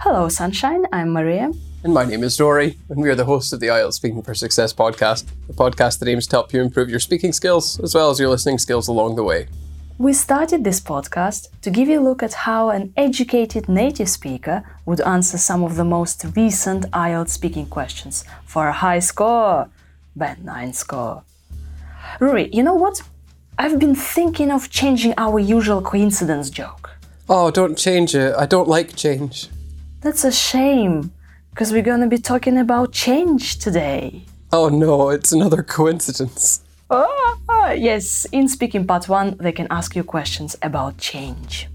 Hello, Sunshine. I'm Maria. And my name is Rory, and we are the hosts of the IELTS Speaking for Success podcast, the podcast that aims to help you improve your speaking skills as well as your listening skills along the way. We started this podcast to give you a look at how an educated native speaker would answer some of the most recent IELTS speaking questions for a high score, band 9 score. Rory, you know what? I've been thinking of changing our usual coincidence joke. Oh, don't change it. I don't like change. That's a shame, because we're gonna be talking about change today. Oh no, it's another coincidence. Ah, yes, in speaking part one, they can ask you questions about change.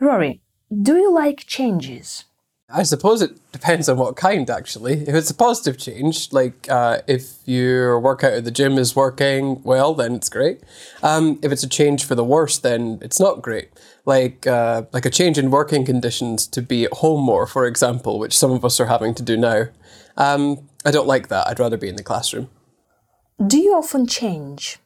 Rory, do you like changes? I suppose it depends on what kind, actually. If it's a positive change, like uh, if your workout at the gym is working well, then it's great. Um, if it's a change for the worse, then it's not great. Like uh, like a change in working conditions to be at home more, for example, which some of us are having to do now. Um, I don't like that. I'd rather be in the classroom. Do you often change?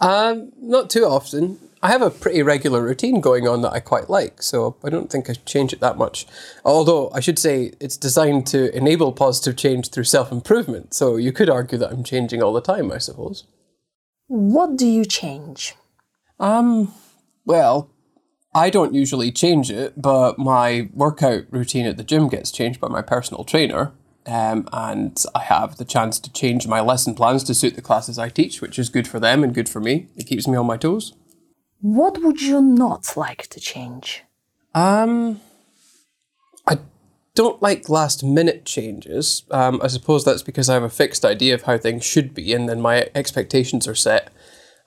Um, not too often. I have a pretty regular routine going on that I quite like, so I don't think I change it that much. Although I should say it's designed to enable positive change through self improvement, so you could argue that I'm changing all the time, I suppose. What do you change? Um, well, I don't usually change it, but my workout routine at the gym gets changed by my personal trainer. Um, and I have the chance to change my lesson plans to suit the classes I teach, which is good for them and good for me. It keeps me on my toes. What would you not like to change? Um, I don't like last minute changes. Um, I suppose that's because I have a fixed idea of how things should be, and then my expectations are set.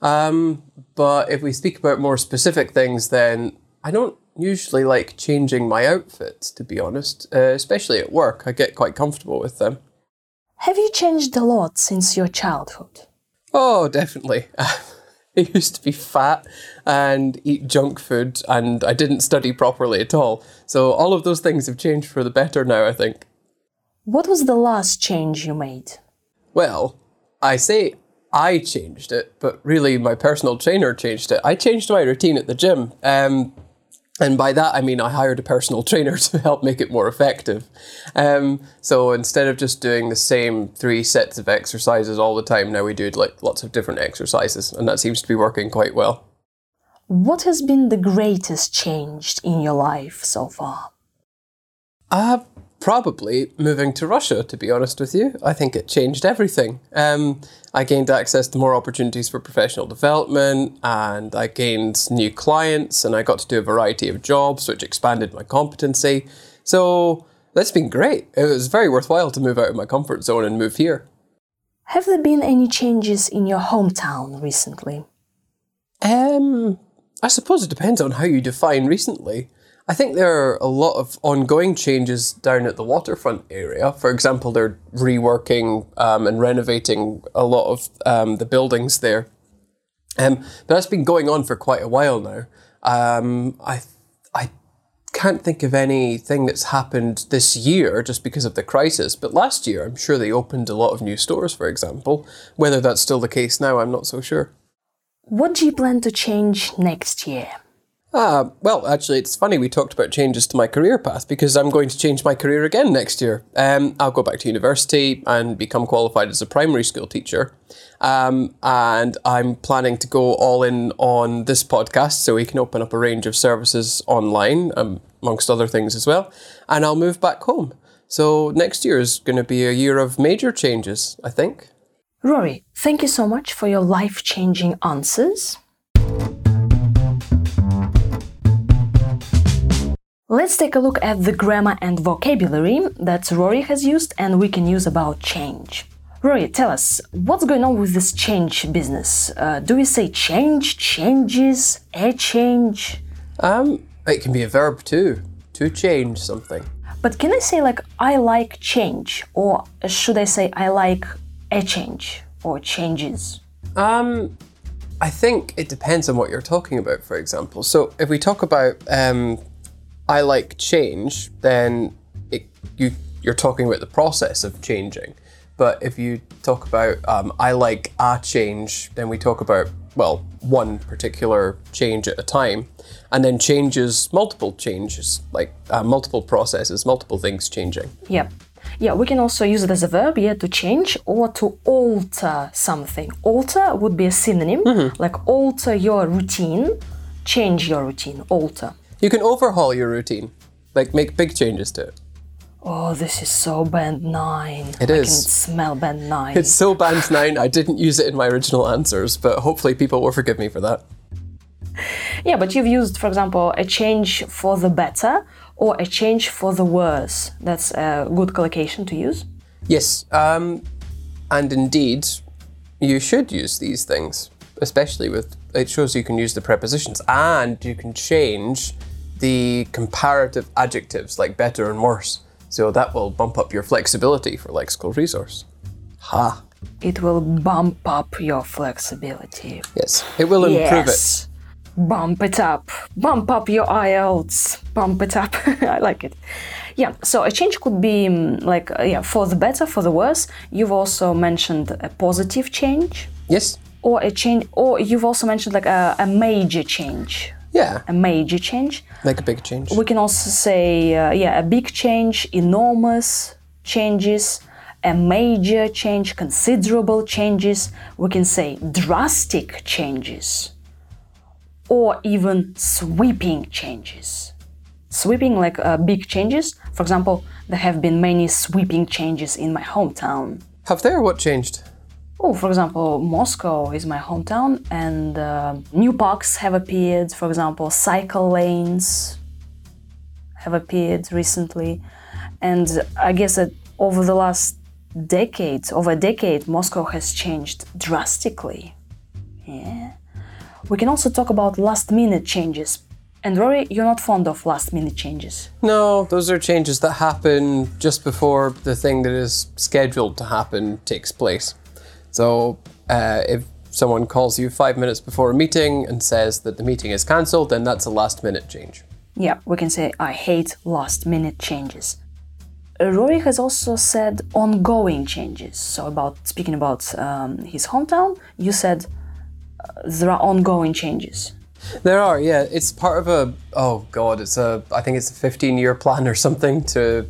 Um, but if we speak about more specific things, then I don't usually like changing my outfits, to be honest, uh, especially at work. I get quite comfortable with them. Have you changed a lot since your childhood? Oh, definitely. I used to be fat and eat junk food, and I didn't study properly at all. So, all of those things have changed for the better now, I think. What was the last change you made? Well, I say I changed it, but really my personal trainer changed it. I changed my routine at the gym. Um, and by that, I mean I hired a personal trainer to help make it more effective. Um, so instead of just doing the same three sets of exercises all the time, now we do like lots of different exercises, and that seems to be working quite well. What has been the greatest change in your life so far? Uh, probably moving to Russia, to be honest with you. I think it changed everything. Um, I gained access to more opportunities for professional development and I gained new clients and I got to do a variety of jobs, which expanded my competency. So that's been great. It was very worthwhile to move out of my comfort zone and move here. Have there been any changes in your hometown recently? Um, I suppose it depends on how you define recently. I think there are a lot of ongoing changes down at the waterfront area. For example, they're reworking um, and renovating a lot of um, the buildings there. Um, but that's been going on for quite a while now. Um, I, I can't think of anything that's happened this year just because of the crisis. But last year, I'm sure they opened a lot of new stores, for example. Whether that's still the case now, I'm not so sure. What do you plan to change next year? Ah, well, actually, it's funny we talked about changes to my career path because I'm going to change my career again next year. Um, I'll go back to university and become qualified as a primary school teacher. Um, and I'm planning to go all in on this podcast so we can open up a range of services online, um, amongst other things as well. And I'll move back home. So next year is going to be a year of major changes, I think. Rory, thank you so much for your life changing answers. Let's take a look at the grammar and vocabulary that Rory has used and we can use about change. Rory, tell us, what's going on with this change business? Uh, do we say change, changes, a change? Um, it can be a verb too, to change something. But can I say like I like change or should I say I like a change or changes? Um, I think it depends on what you're talking about, for example. So if we talk about um, I like change, then it, you you're talking about the process of changing. But if you talk about um, I like a change, then we talk about well, one particular change at a time, and then changes multiple changes, like uh, multiple processes, multiple things changing. Yeah. Yeah, we can also use it as a verb, yeah, to change or to alter something. Alter would be a synonym, like alter your routine, change your routine, alter. You can overhaul your routine, like make big changes to it. Oh, this is so band nine. It I is. can smell band nine. It's so band nine, I didn't use it in my original answers, but hopefully people will forgive me for that. Yeah, but you've used, for example, a change for the better or a change for the worse. That's a good collocation to use. Yes, um, and indeed, you should use these things, especially with it shows you can use the prepositions and you can change the comparative adjectives like better and worse. So that will bump up your flexibility for lexical resource. Ha. It will bump up your flexibility. Yes, it will improve it. yes. Bump it up. Bump up your IELTS. Bump it up. I like it. Yeah, so a change could be mm, like, uh, yeah, for the better, for the worse. You've also mentioned a positive change, Yes. or a change, or you've also mentioned like a, a major change. Yeah, A major change. like a big change. We can also say, uh, yeah, a big change, enormous changes, a major change, considerable changes. We can say drastic changes, or even sweeping changes. Sweeping, like uh, big changes. For example, there have been many sweeping changes in my hometown. Have there what changed? Oh, for example, Moscow is my hometown, and uh, new parks have appeared. For example, cycle lanes have appeared recently, and I guess that over the last decade, over a decade, Moscow has changed drastically. Yeah. We can also talk about last-minute changes. And Rory, you're not fond of last-minute changes. No, those are changes that happen just before the thing that is scheduled to happen takes place. So, uh, if someone calls you five minutes before a meeting and says that the meeting is cancelled, then that's a last minute change. Yeah, we can say I hate last minute changes. Rory has also said ongoing changes. So about speaking about um, his hometown, you said uh, there are ongoing changes. There are, yeah. It's part of a, oh God, it's a, I think it's a 15 year plan or something to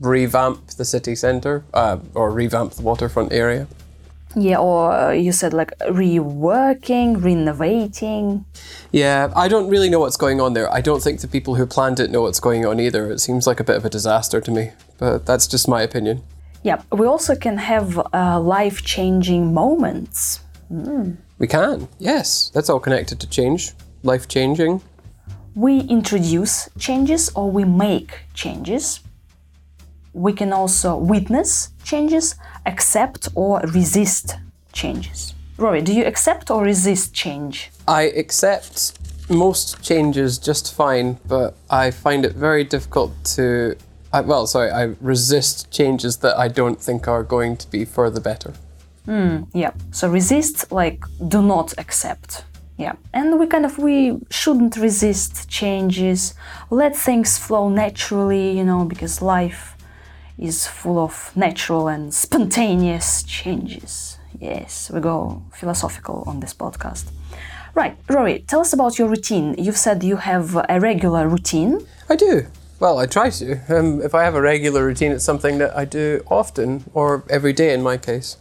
revamp the city centre uh, or revamp the waterfront area. Yeah, or uh, you said like reworking, renovating. Yeah, I don't really know what's going on there. I don't think the people who planned it know what's going on either. It seems like a bit of a disaster to me, but that's just my opinion. Yeah, we also can have uh, life changing moments. We can, yes. That's all connected to change, life changing. We introduce changes or we make changes. We can also witness changes, accept or resist changes. Rory, do you accept or resist change? I accept most changes just fine, but I find it very difficult to. I, well, sorry, I resist changes that I don't think are going to be for the better. Hmm, yeah. So resist, like do not accept. Yeah. And we kind of we shouldn't resist changes. Let things flow naturally, you know, because life is full of natural and spontaneous changes. Yes, we go philosophical on this podcast. Right, Rory, tell us about your routine. You've said you have a regular routine. I do. Well, I try to. Um, if I have a regular routine, it's something that I do often, or every day in my case.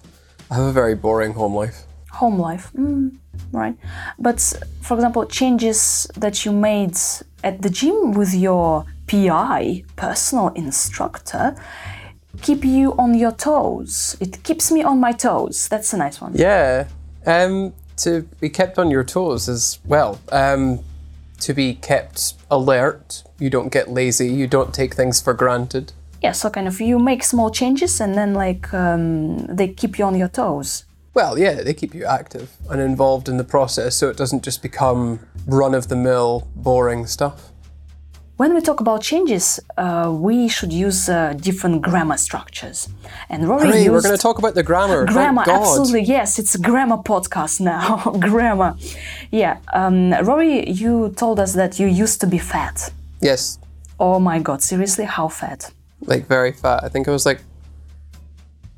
I have a very boring home life. home life mm, right but for example changes that you made at the gym with your pi personal instructor keep you on your toes it keeps me on my toes that's a nice one Yeah. Um, to be kept on your toes as well, um, to be kept alert. You don't get lazy. You don't take things for granted. yeah so kind of you make small changes and then like um, they keep you on your toes Well, yeah, they keep you active and involved in the process so it doesn't just become run of the mill, boring stuff. When we talk about changes, uh, we should use uh, different grammar structures. And Rory Hooray, we're going to talk about the grammar. Grammar. Absolutely, yes, it's a grammar podcast now. grammar, yeah. Um, Rory, you told us that you used to be fat. Yes, Oh my God, seriously, how fat? like very fat. I think I was like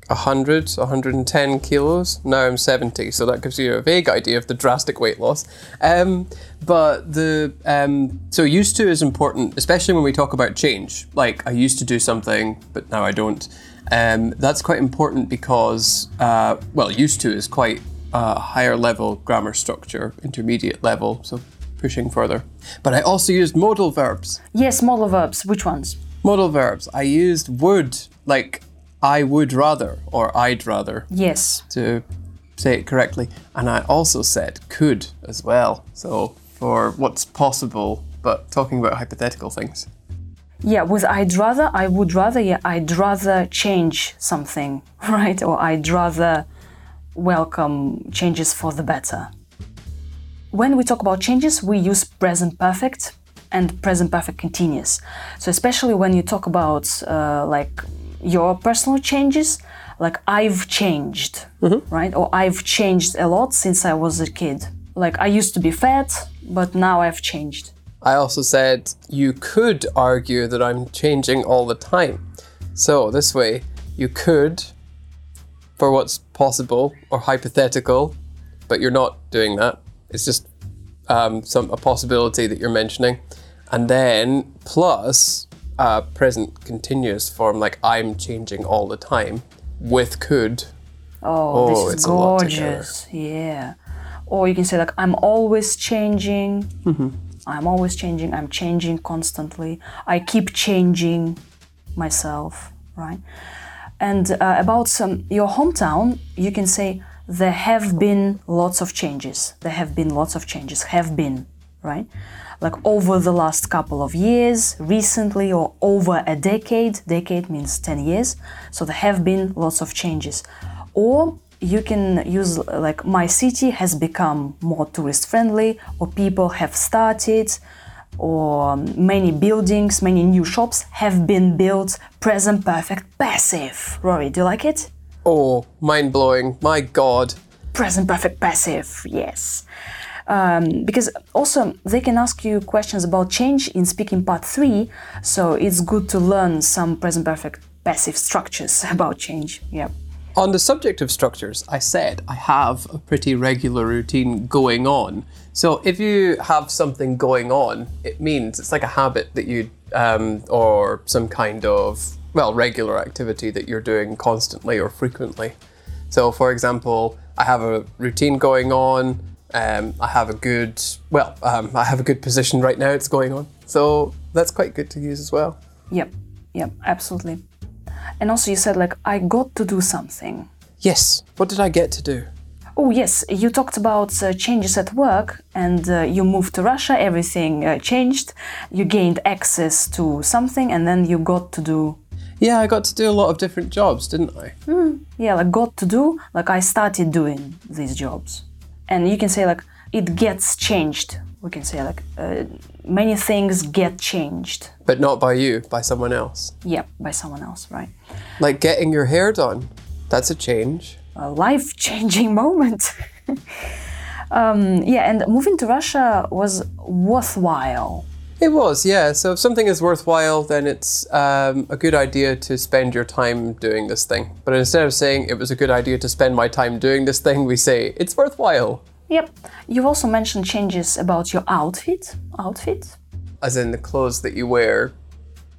100, 110 kilos. Now I'm 70, so that gives you a vague idea of the drastic weight loss. Um, but the um, so used to is important, especially when we talk about change. Like I used to do something, but now I don't. Um, that's quite important because, uh, well, used to is quite a higher level grammar structure, intermediate level, so pushing further. But I also used modal verbs. Yes, modal verbs. Which ones? Modal verbs. I used would, like I would rather or I'd rather Yes. to say it correctly. And I also said could as well. So for what's possible, but talking about hypothetical things. Yeah, with I'd rather, I would rather, yeah, I'd rather change something, right? Or I'd rather welcome changes for the better. When we talk about changes, we use present perfect and present perfect continuous. So, especially when you talk about uh, like your personal changes, like I've changed, right? Or I've changed a lot since I was a kid. Like I used to be fat, but now I've changed. I also said you could argue that I'm changing all the time. So this way, you could, for what's possible or hypothetical, but you're not doing that. It's just um, some a possibility that you're mentioning, and then plus uh, present continuous form like I'm changing all the time with could. Oh, Oh, this is gorgeous. Yeah. Or you can say like I'm always changing. Mm-hmm. I'm always changing. I'm changing constantly. I keep changing myself, right? And uh, about some your hometown, you can say there have been lots of changes. There have been lots of changes. Have been, right? Like over the last couple of years, recently, or over a decade. Decade means 10 years. So there have been lots of changes. Or you can use like my city has become more tourist friendly, or people have started, or many buildings, many new shops have been built. Present perfect passive. Rory, do you like it? Oh, mind blowing! My God. present perfect passive yes um, because also they can ask you questions about change in speaking part 3 so it's good to learn some present perfect passive structures about change yeah On the subject of structures, I said I have a pretty regular routine going on. So if you have something going on, it means it's like a habit that you, um, or some kind of, well, regular activity that you're doing constantly or frequently. So, for example, I have a routine going on. Um, I have a good, well, um, I have a good position right now. It's going on, so that's quite good to use as well. yep yep absolutely and also you said like i got to do something Yes. What did I get to do? Oh, yes, you talked about uh, changes at work and uh, you moved to Russia, everything uh, changed, you gained access to something, and then you got to do, Yeah, I got to do a lot of different jobs, didn't I? yeah, like got to do, like I started doing these jobs. And you can say, like, it gets changed. We can say, like, uh, many things get changed. But not by you, by someone else. Yeah, by someone else, right? Like getting your hair done. That's a change. a life changing moment. um, yeah, and moving to Russia was worthwhile. It was, yeah. So if something is worthwhile, then it's um, a good idea to spend your time doing this thing. But instead of saying it was a good idea to spend my time doing this thing, we say it's worthwhile. Yep. You also mentioned changes about your outfit. Outfit? As in the clothes that you wear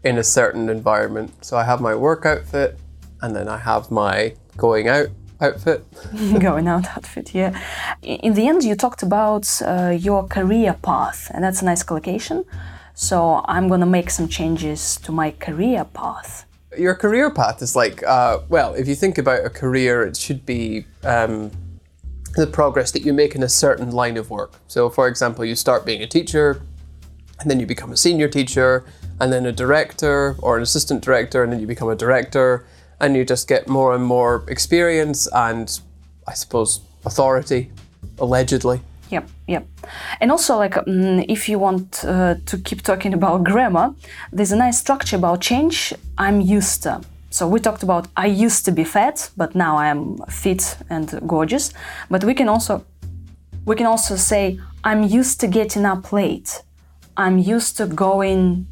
in a certain environment. So I have my work outfit, and then I have my going out outfit. Going out outfit, yeah. In the end, you talked about uh, your career path, and that's a nice collocation. So I'm gonna make some changes to my career path. your career path is like uh, well if you think about a career it should be um, the progress that you make in a certain line of work so for example you start being a teacher and then you become a senior teacher and then a director or an assistant director and then you become a director and you just get more and more experience and i suppose authority allegedly Yep, yep. And also, like, mm, if you want uh, to keep talking about grammar, there's a nice structure about change. I'm used to. So we talked about I used to be fat, but now I am fit and gorgeous. But we can also we can also say I'm used to getting up late. I'm used to going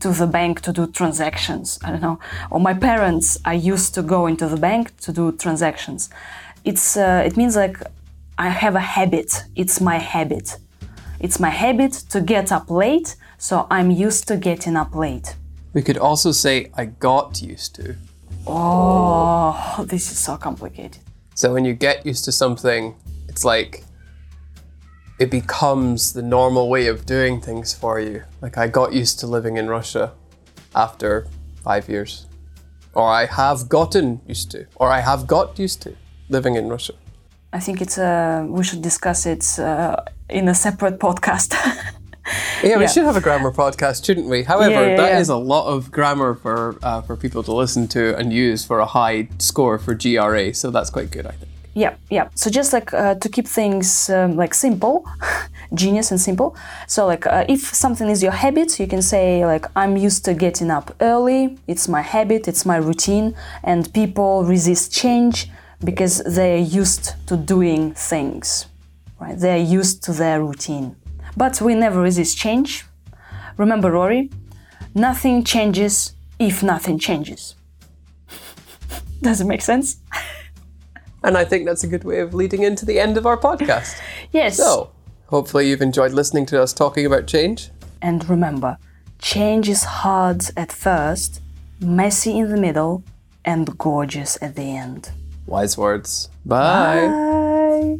to the bank to do transactions. I don't know. Or my parents are used to go into the bank to do transactions. It's uh, it means like I have a habit. It's my habit. It's my habit to get up late, so I'm used to getting up late. We could also say I got used to. Oh, this is so complicated. So when you get used to something, it's like it becomes the normal way of doing things for you. Like I got used to living in Russia after five years. Or I have gotten used to, or I have got used to living in Russia. I think it's uh, we should discuss it uh, in a separate podcast. Yeah, we Yeah. should have a grammar podcast, shouldn't we? However, yeah, that is yeah. a lot of grammar for uh, for people to listen to and use for a high score for GRA, so that's quite good, I think. Yeah, yeah. So just like uh, to keep things um, like simple, genius and simple. So like uh, if something is your habit, you can say like I'm used to getting up early. It's my habit. It's my routine. And people resist change because they're used to doing things, right? They're used to their routine. But we never resist change. Remember, Rory, nothing changes if nothing changes. Does it make sense? And I think that's a good way of leading into the end of our podcast. Yes. So, hopefully you've enjoyed listening to us talking about change. And remember, change is hard at first, messy in the middle, and gorgeous at the end. Wise words. Bye. Bye.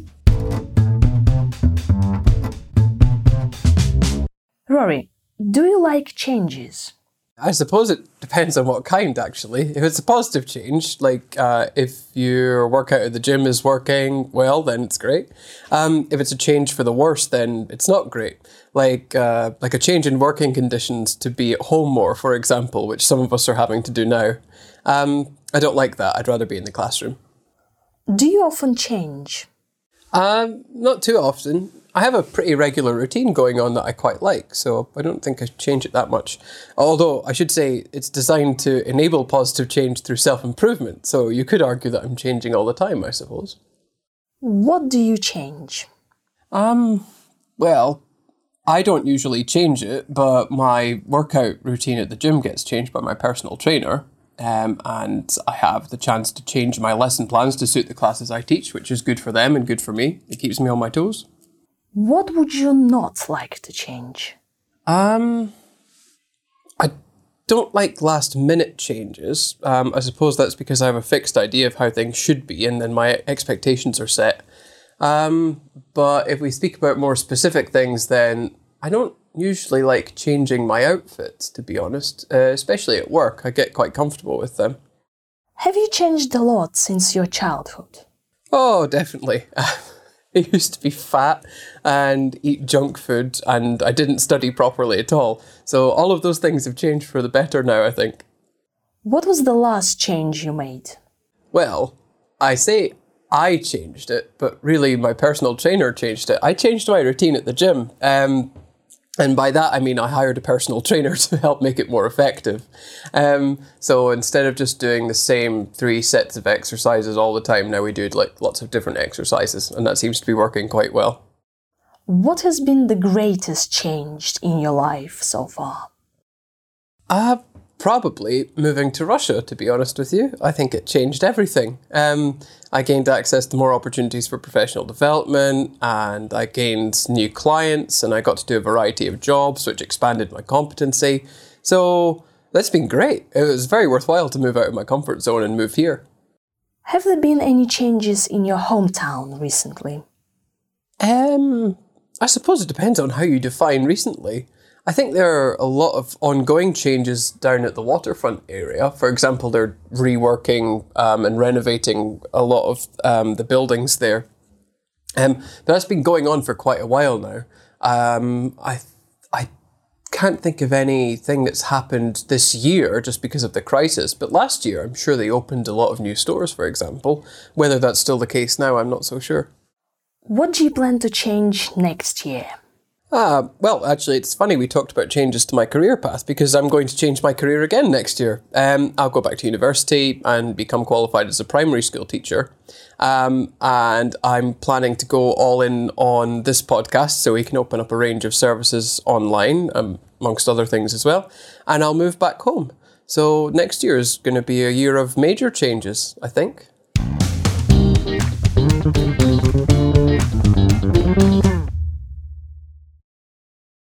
Rory, do you like changes? I suppose it depends on what kind, actually. If it's a positive change, like uh, if your workout at the gym is working well, then it's great. Um, if it's a change for the worse, then it's not great. Like uh, like a change in working conditions to be at home more, for example, which some of us are having to do now. Um, I don't like that. I'd rather be in the classroom. Do you often change? Um, not too often. I have a pretty regular routine going on that I quite like, so I don't think I change it that much. Although I should say it's designed to enable positive change through self improvement, so you could argue that I'm changing all the time, I suppose. What do you change? Um, well, I don't usually change it, but my workout routine at the gym gets changed by my personal trainer. Um, and I have the chance to change my lesson plans to suit the classes I teach, which is good for them and good for me. It keeps me on my toes. What would you not like to change? Um, I don't like last minute changes. Um, I suppose that's because I have a fixed idea of how things should be, and then my expectations are set. Um, but if we speak about more specific things, then I don't usually like changing my outfits, to be honest, uh, especially at work. I get quite comfortable with them. Have you changed a lot since your childhood? Oh, definitely. I used to be fat and eat junk food, and I didn't study properly at all. So all of those things have changed for the better now, I think. What was the last change you made? Well, I say I changed it, but really my personal trainer changed it. I changed my routine at the gym. Um, and by that, I mean I hired a personal trainer to help make it more effective. Um, so instead of just doing the same three sets of exercises all the time, now we do like lots of different exercises, and that seems to be working quite well. What has been the greatest change in your life so far? Uh, probably moving to Russia, to be honest with you. I think it changed everything. Um, I gained access to more opportunities for professional development, and I gained new clients, and I got to do a variety of jobs, which expanded my competency. So that's been great. It was very worthwhile to move out of my comfort zone and move here. Have there been any changes in your hometown recently? Um, I suppose it depends on how you define recently. I think there are a lot of ongoing changes down at the waterfront area. For example, they're reworking um, and renovating a lot of um, the buildings there. Um, that's been going on for quite a while now. Um, I I can't think of anything that's happened this year just because of the crisis. But last year, I'm sure they opened a lot of new stores, for example. Whether that's still the case now, I'm not so sure. What do you plan to change next year? Ah, well, actually, it's funny we talked about changes to my career path because I'm going to change my career again next year. Um, I'll go back to university and become qualified as a primary school teacher. Um, and I'm planning to go all in on this podcast so we can open up a range of services online. I'm amongst other things as well. And I'll move back home. So next year is going to be a year of major changes, I think.